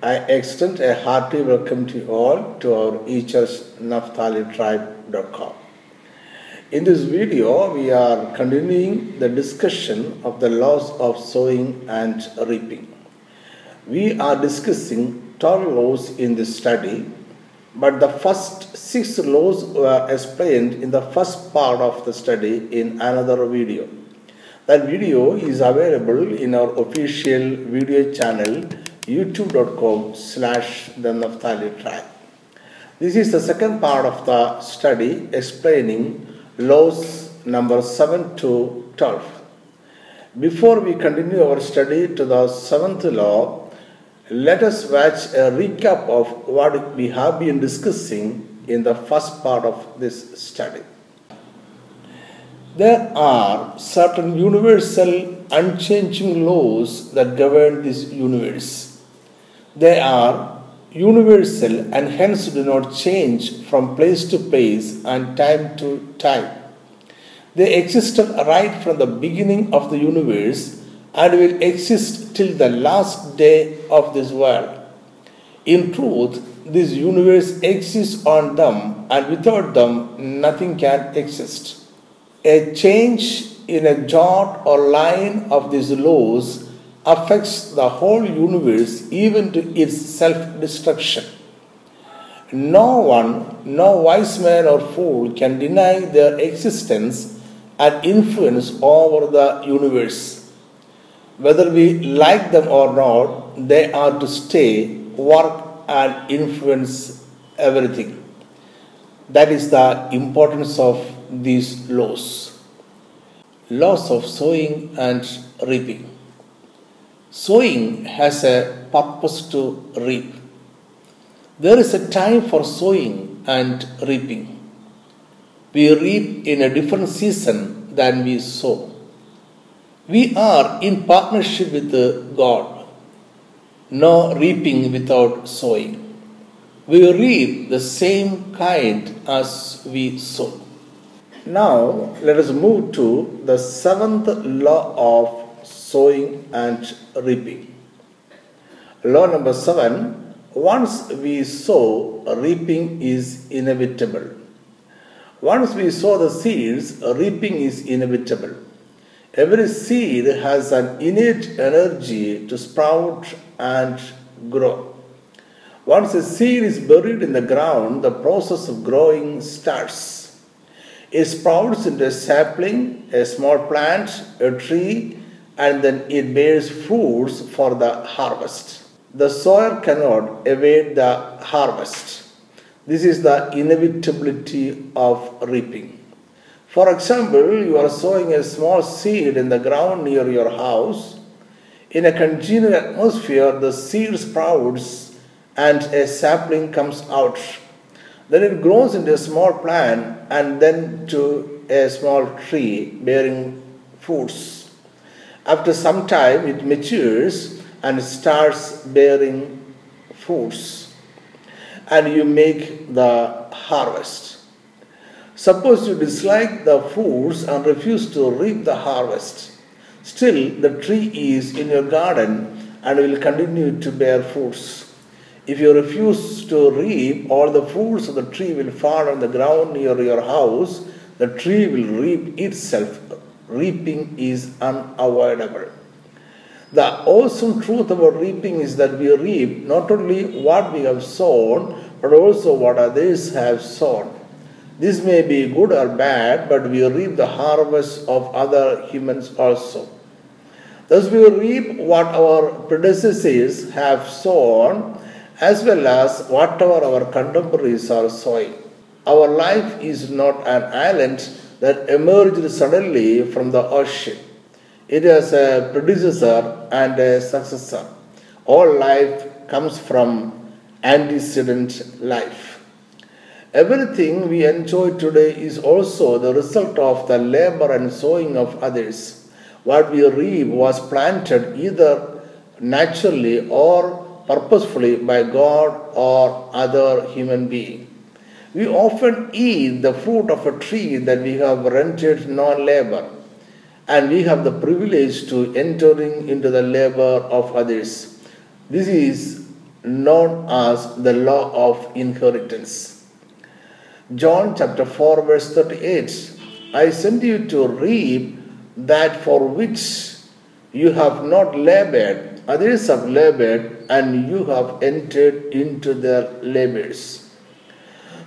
I extend a hearty welcome to you all to our eChurch NaphtaliTribe.com. In this video, we are continuing the discussion of the laws of sowing and reaping. We are discussing 12 laws in this study, but the first six laws were explained in the first part of the study in another video. That video is available in our official video channel youtube.com slash the Naphtali tribe. This is the second part of the study explaining laws number 7 to 12. Before we continue our study to the seventh law, let us watch a recap of what we have been discussing in the first part of this study. There are certain universal unchanging laws that govern this universe. They are universal and hence do not change from place to place and time to time. They existed right from the beginning of the universe and will exist till the last day of this world. In truth, this universe exists on them, and without them, nothing can exist. A change in a jot or line of these laws affects the whole universe, even to its self destruction. No one, no wise man or fool can deny their existence and influence over the universe. Whether we like them or not, they are to stay, work, and influence everything. That is the importance of these laws. Laws of sowing and reaping. Sowing has a purpose to reap. There is a time for sowing and reaping. We reap in a different season than we sow. We are in partnership with God. No reaping without sowing. We reap the same kind as we sow. Now, let us move to the seventh law of sowing and reaping. Law number seven once we sow, reaping is inevitable. Once we sow the seeds, reaping is inevitable. Every seed has an innate energy to sprout and grow. Once a seed is buried in the ground, the process of growing starts. It sprouts into a sapling, a small plant, a tree, and then it bears fruits for the harvest. The sower cannot evade the harvest. This is the inevitability of reaping. For example, you are sowing a small seed in the ground near your house. In a congenial atmosphere, the seed sprouts and a sapling comes out. Then it grows into a small plant and then to a small tree bearing fruits. After some time, it matures and starts bearing fruits. And you make the harvest. Suppose you dislike the fruits and refuse to reap the harvest. Still, the tree is in your garden and will continue to bear fruits. If you refuse to reap, all the fruits of the tree will fall on the ground near your house. The tree will reap itself. Reaping is unavoidable. The awesome truth about reaping is that we reap not only what we have sown, but also what others have sown. This may be good or bad, but we reap the harvest of other humans also. Thus, we reap what our predecessors have sown, as well as whatever our contemporaries are sowing. Our life is not an island that emerged suddenly from the ocean. It has a predecessor and a successor. All life comes from antecedent life. Everything we enjoy today is also the result of the labor and sowing of others. What we reap was planted either naturally or purposefully by God or other human being. We often eat the fruit of a tree that we have rented non labor, and we have the privilege to entering into the labor of others. This is known as the law of inheritance. John chapter 4, verse 38 I send you to reap that for which you have not labored, others have labored, and you have entered into their labors.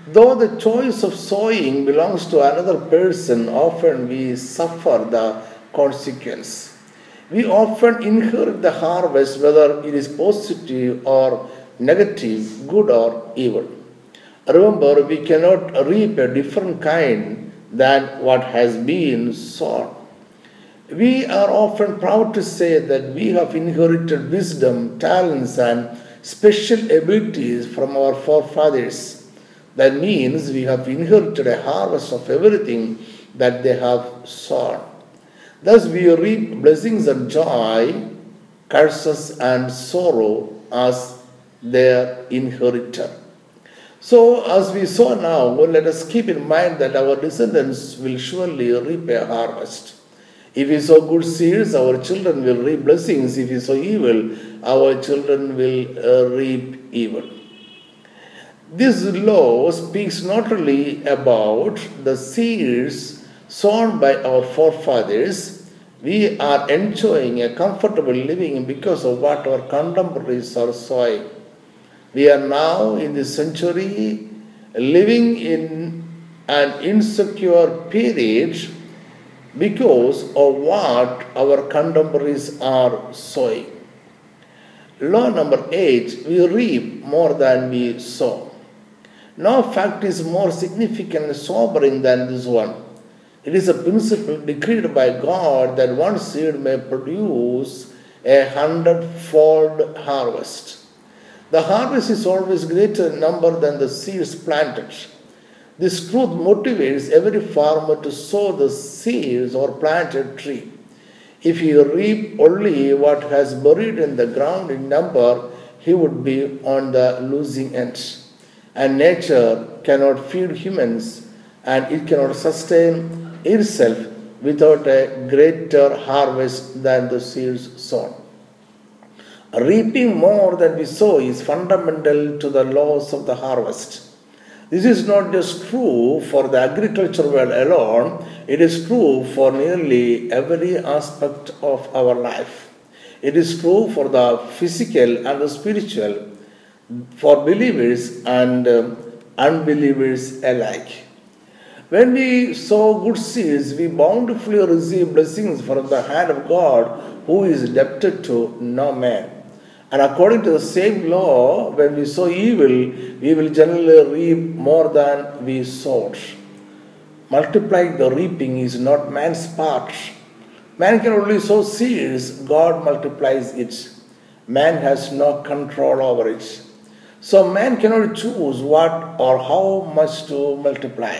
Though the choice of sowing belongs to another person, often we suffer the consequence. We often inherit the harvest, whether it is positive or negative, good or evil. Remember, we cannot reap a different kind than what has been sown. We are often proud to say that we have inherited wisdom, talents, and special abilities from our forefathers. That means we have inherited a harvest of everything that they have sown. Thus, we reap blessings and joy, curses and sorrow as their inheritor. So, as we saw now, let us keep in mind that our descendants will surely reap a harvest. If we sow good seeds, our children will reap blessings. If we sow evil, our children will uh, reap evil. This law speaks not only about the seeds sown by our forefathers, we are enjoying a comfortable living because of what our contemporaries are sowing. We are now in this century living in an insecure period because of what our contemporaries are sowing. Law number eight we reap more than we sow. No fact is more significant and sobering than this one. It is a principle decreed by God that one seed may produce a hundredfold harvest. The harvest is always greater in number than the seeds planted. This truth motivates every farmer to sow the seeds or plant a tree. If he reap only what has buried in the ground in number, he would be on the losing end. And nature cannot feed humans and it cannot sustain itself without a greater harvest than the seeds sown. Reaping more than we sow is fundamental to the laws of the harvest. This is not just true for the agriculture world alone, it is true for nearly every aspect of our life. It is true for the physical and the spiritual, for believers and um, unbelievers alike. When we sow good seeds, we bountifully receive blessings from the hand of God who is debted to no man. And according to the same law, when we sow evil, we will generally reap more than we sowed. Multiplying the reaping is not man's part. Man can only sow seeds, God multiplies it. Man has no control over it. So man cannot choose what or how much to multiply.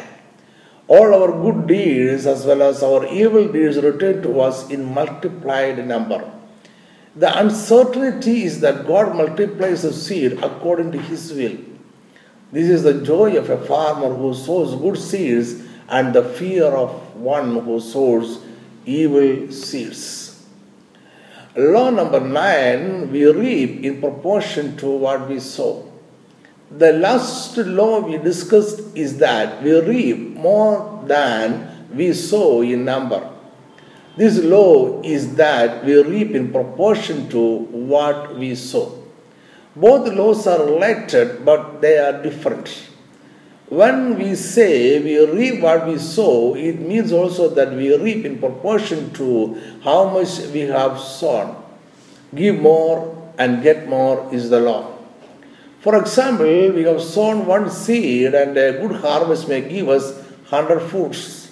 All our good deeds as well as our evil deeds return to us in multiplied number. The uncertainty is that God multiplies the seed according to His will. This is the joy of a farmer who sows good seeds and the fear of one who sows evil seeds. Law number nine we reap in proportion to what we sow. The last law we discussed is that we reap more than we sow in number. This law is that we reap in proportion to what we sow. Both laws are related, but they are different. When we say we reap what we sow, it means also that we reap in proportion to how much we have sown. Give more and get more is the law. For example, we have sown one seed and a good harvest may give us 100 fruits.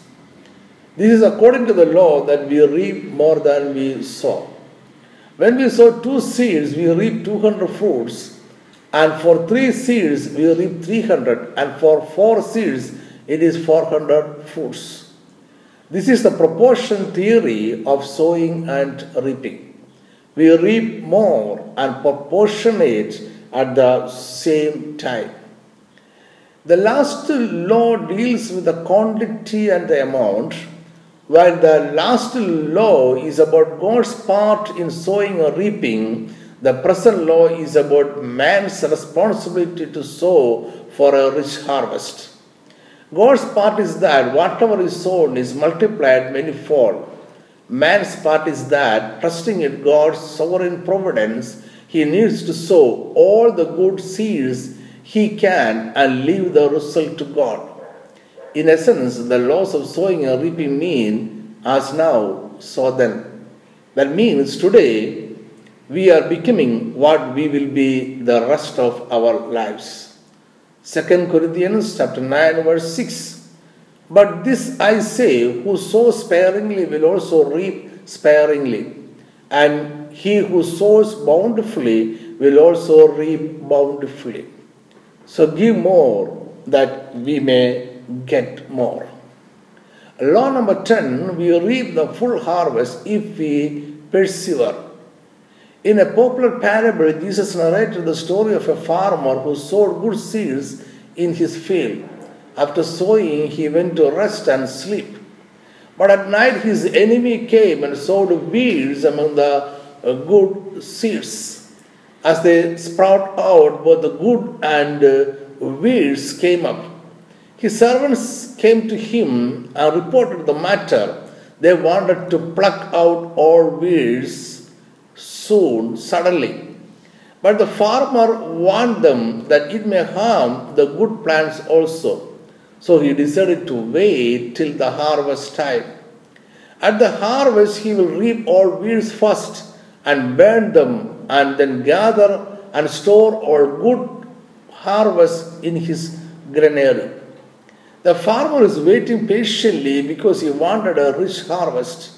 This is according to the law that we reap more than we sow. When we sow two seeds, we reap 200 fruits, and for three seeds, we reap 300, and for four seeds, it is 400 fruits. This is the proportion theory of sowing and reaping. We reap more and proportionate at the same time. The last law deals with the quantity and the amount, while the last law is about God's part in sowing or reaping, The present law is about man's responsibility to sow for a rich harvest. God's part is that whatever is sown is multiplied manifold. Man's part is that, trusting in God's sovereign providence, he needs to sow all the good seeds he can and leave the result to God. In essence, the laws of sowing and reaping mean as now, so then. That means today we are becoming what we will be the rest of our lives. 2 Corinthians chapter 9 verse 6. But this I say, who sows sparingly will also reap sparingly, and he who sows bountifully will also reap bountifully. So give more that we may get more. Law number 10 we reap the full harvest if we persevere. In a popular parable, Jesus narrated the story of a farmer who sowed good seeds in his field. After sowing, he went to rest and sleep. But at night, his enemy came and sowed weeds among the uh, good seeds. As they sprout out, both the good and uh, weeds came up. His servants came to him and reported the matter. They wanted to pluck out all weeds soon, suddenly. But the farmer warned them that it may harm the good plants also. So he decided to wait till the harvest time. At the harvest, he will reap all weeds first and burn them, and then gather and store all good harvest in his granary. The farmer is waiting patiently because he wanted a rich harvest.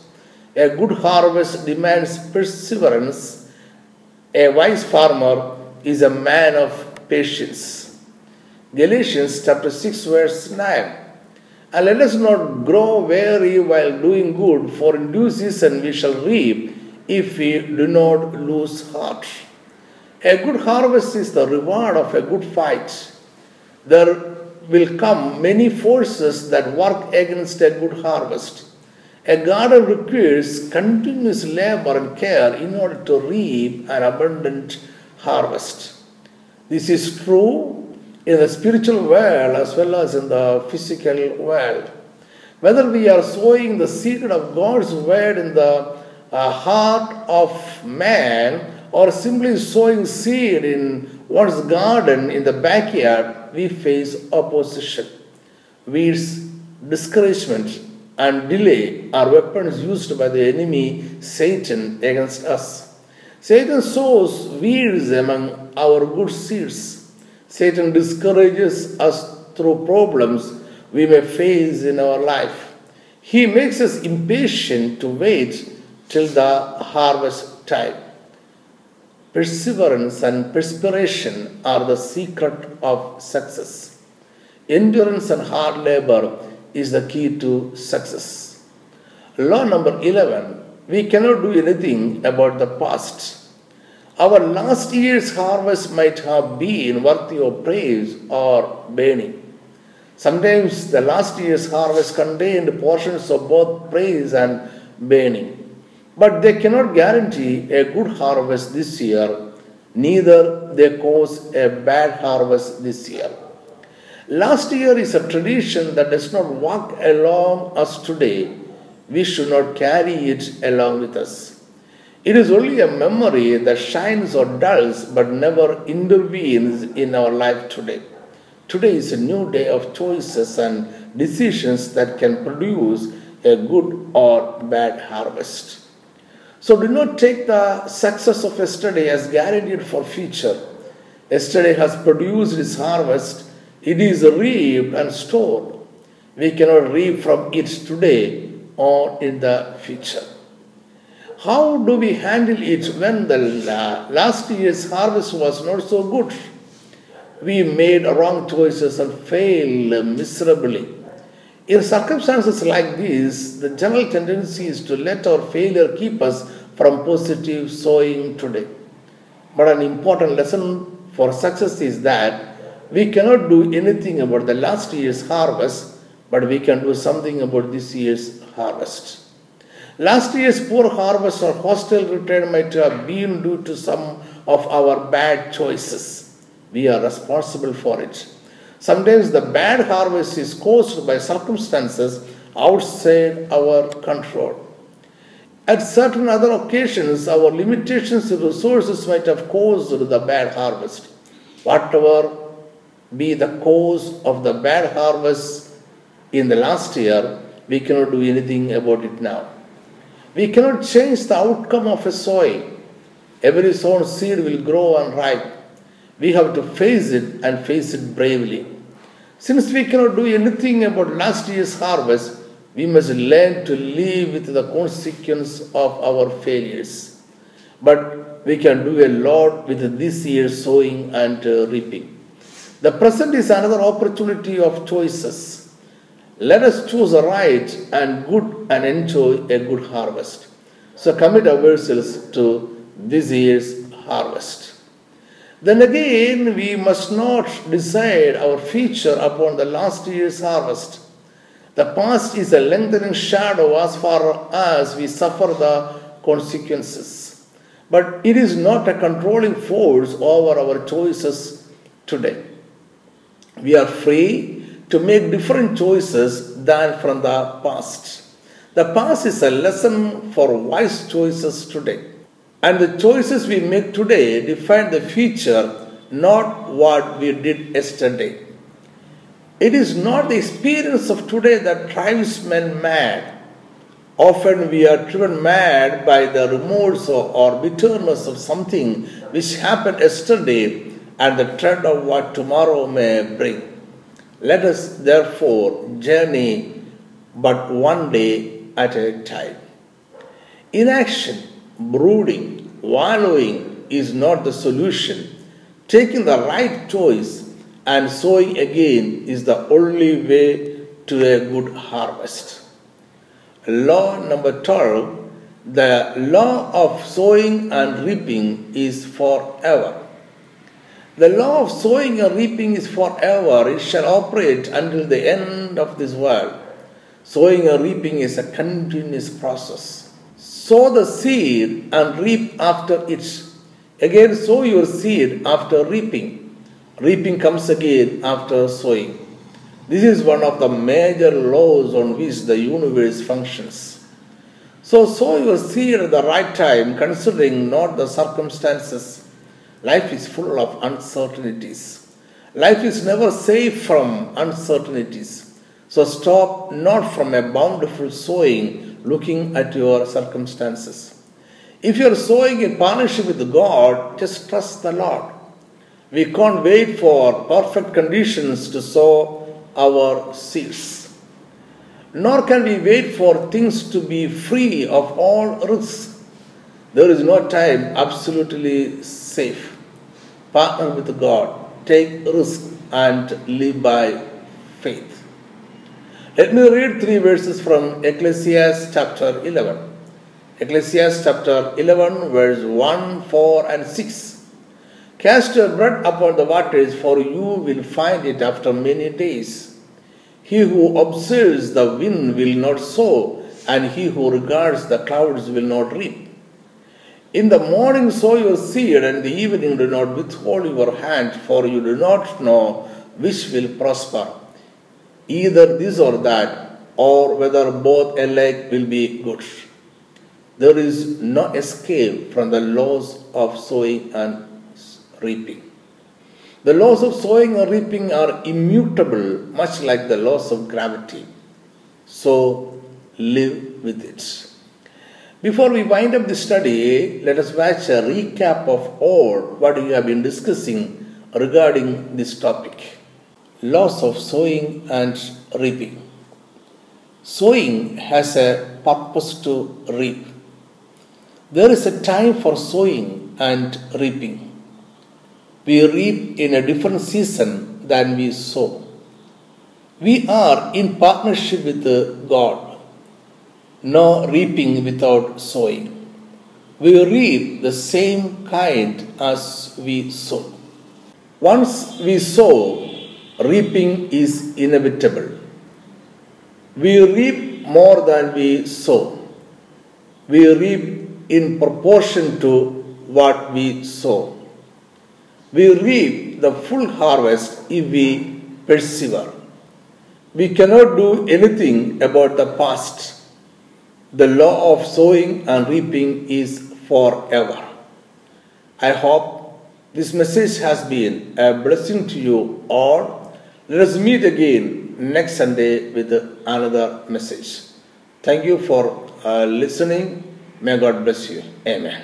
A good harvest demands perseverance. A wise farmer is a man of patience. Galatians chapter 6, verse 9. And let us not grow weary while doing good, for in due season we shall reap if we do not lose heart. A good harvest is the reward of a good fight. There will come many forces that work against a good harvest. A garden requires continuous labor and care in order to reap an abundant harvest. This is true in the spiritual world as well as in the physical world. Whether we are sowing the seed of God's word in the uh, heart of man or simply sowing seed in one's garden in the backyard, we face opposition, weeds, discouragement, and delay are weapons used by the enemy Satan against us. Satan sows weeds among our good seeds. Satan discourages us through problems we may face in our life. He makes us impatient to wait till the harvest time. Perseverance and perspiration are the secret of success. Endurance and hard labor is the key to success. Law number 11 we cannot do anything about the past. Our last year's harvest might have been worthy of praise or burning. Sometimes the last year's harvest contained portions of both praise and burning. But they cannot guarantee a good harvest this year, neither they cause a bad harvest this year. Last year is a tradition that does not walk along us today. We should not carry it along with us. It is only a memory that shines or dulls but never intervenes in our life today. Today is a new day of choices and decisions that can produce a good or bad harvest. So do not take the success of yesterday as guaranteed for future. Yesterday has produced its harvest it is reaped and stored. We cannot reap from it today or in the future. How do we handle it when the last year's harvest was not so good? We made wrong choices and failed miserably. In circumstances like this, the general tendency is to let our failure keep us from positive sowing today. But an important lesson for success is that we cannot do anything about the last year's harvest, but we can do something about this year's harvest. Last year's poor harvest or hostile return might have been due to some of our bad choices. We are responsible for it. Sometimes the bad harvest is caused by circumstances outside our control. At certain other occasions, our limitations in resources might have caused the bad harvest. Whatever be the cause of the bad harvest in the last year, we cannot do anything about it now. We cannot change the outcome of a soil. Every sown seed will grow and ripe. We have to face it and face it bravely. Since we cannot do anything about last year's harvest, we must learn to live with the consequence of our failures. But we can do a lot with this year's sowing and uh, reaping. The present is another opportunity of choices. Let us choose a right and good and enjoy a good harvest. So commit ourselves to this year's harvest. Then again, we must not decide our future upon the last year's harvest. The past is a lengthening shadow as far as we suffer the consequences. But it is not a controlling force over our choices today. We are free to make different choices than from the past. The past is a lesson for wise choices today. And the choices we make today define the future, not what we did yesterday. It is not the experience of today that drives men mad. Often we are driven mad by the remorse or, bitterness of something which happened yesterday and the dread of what tomorrow may bring. Let us therefore journey but one day at a time. Inaction, brooding, wallowing is not the solution. Taking the right choice and sowing again is the only way to a good harvest. Law number 12 the law of sowing and reaping is forever. The law of sowing and reaping is forever. It shall operate until the end of this world. Sowing and reaping is a continuous process. Sow the seed and reap after it. Again, sow your seed after reaping. Reaping comes again after sowing. This is one of the major laws on which the universe functions. So, sow your seed at the right time, considering not the circumstances. Life is full of uncertainties. Life is never safe from uncertainties. So, stop not from a bountiful sowing looking at your circumstances. If you are sowing in partnership with God, just trust the Lord. We can't wait for perfect conditions to sow our seeds. Nor can we wait for things to be free of all risks. There is no time absolutely safe. Partner with God, take risk and live by faith. Let me read three verses from Ecclesiastes chapter 11. Ecclesiastes chapter 11, verse 1, 4, and 6. Cast your bread upon the waters, for you will find it after many days. He who observes the wind will not sow, and he who regards the clouds will not reap. In the morning sow your seed, and the evening do not withhold your hand, for you do not know which will prosper, either this or that, or whether both alike will be good. There is no escape from the laws of sowing and reaping. The laws of sowing and reaping are immutable, much like the laws of gravity. So live with it. Before we wind up the study, let us watch a recap of all what we have been discussing regarding this topic. loss of sowing and reaping. Sowing has a purpose to reap. There is a time for sowing and reaping we reap in a different season than we sow. We are in partnership with God, no reaping without sowing. We reap the same kind as we sow. Once we sow, reaping is inevitable. We reap more than we sow. We reap in proportion to what we sow. we reap the full harvest if we persevere. We cannot do anything about the past. The law of sowing and reaping is forever. I hope this message has been a blessing to you all. Let us meet again next Sunday with another message. Thank you for uh, listening. May God bless you. Amen.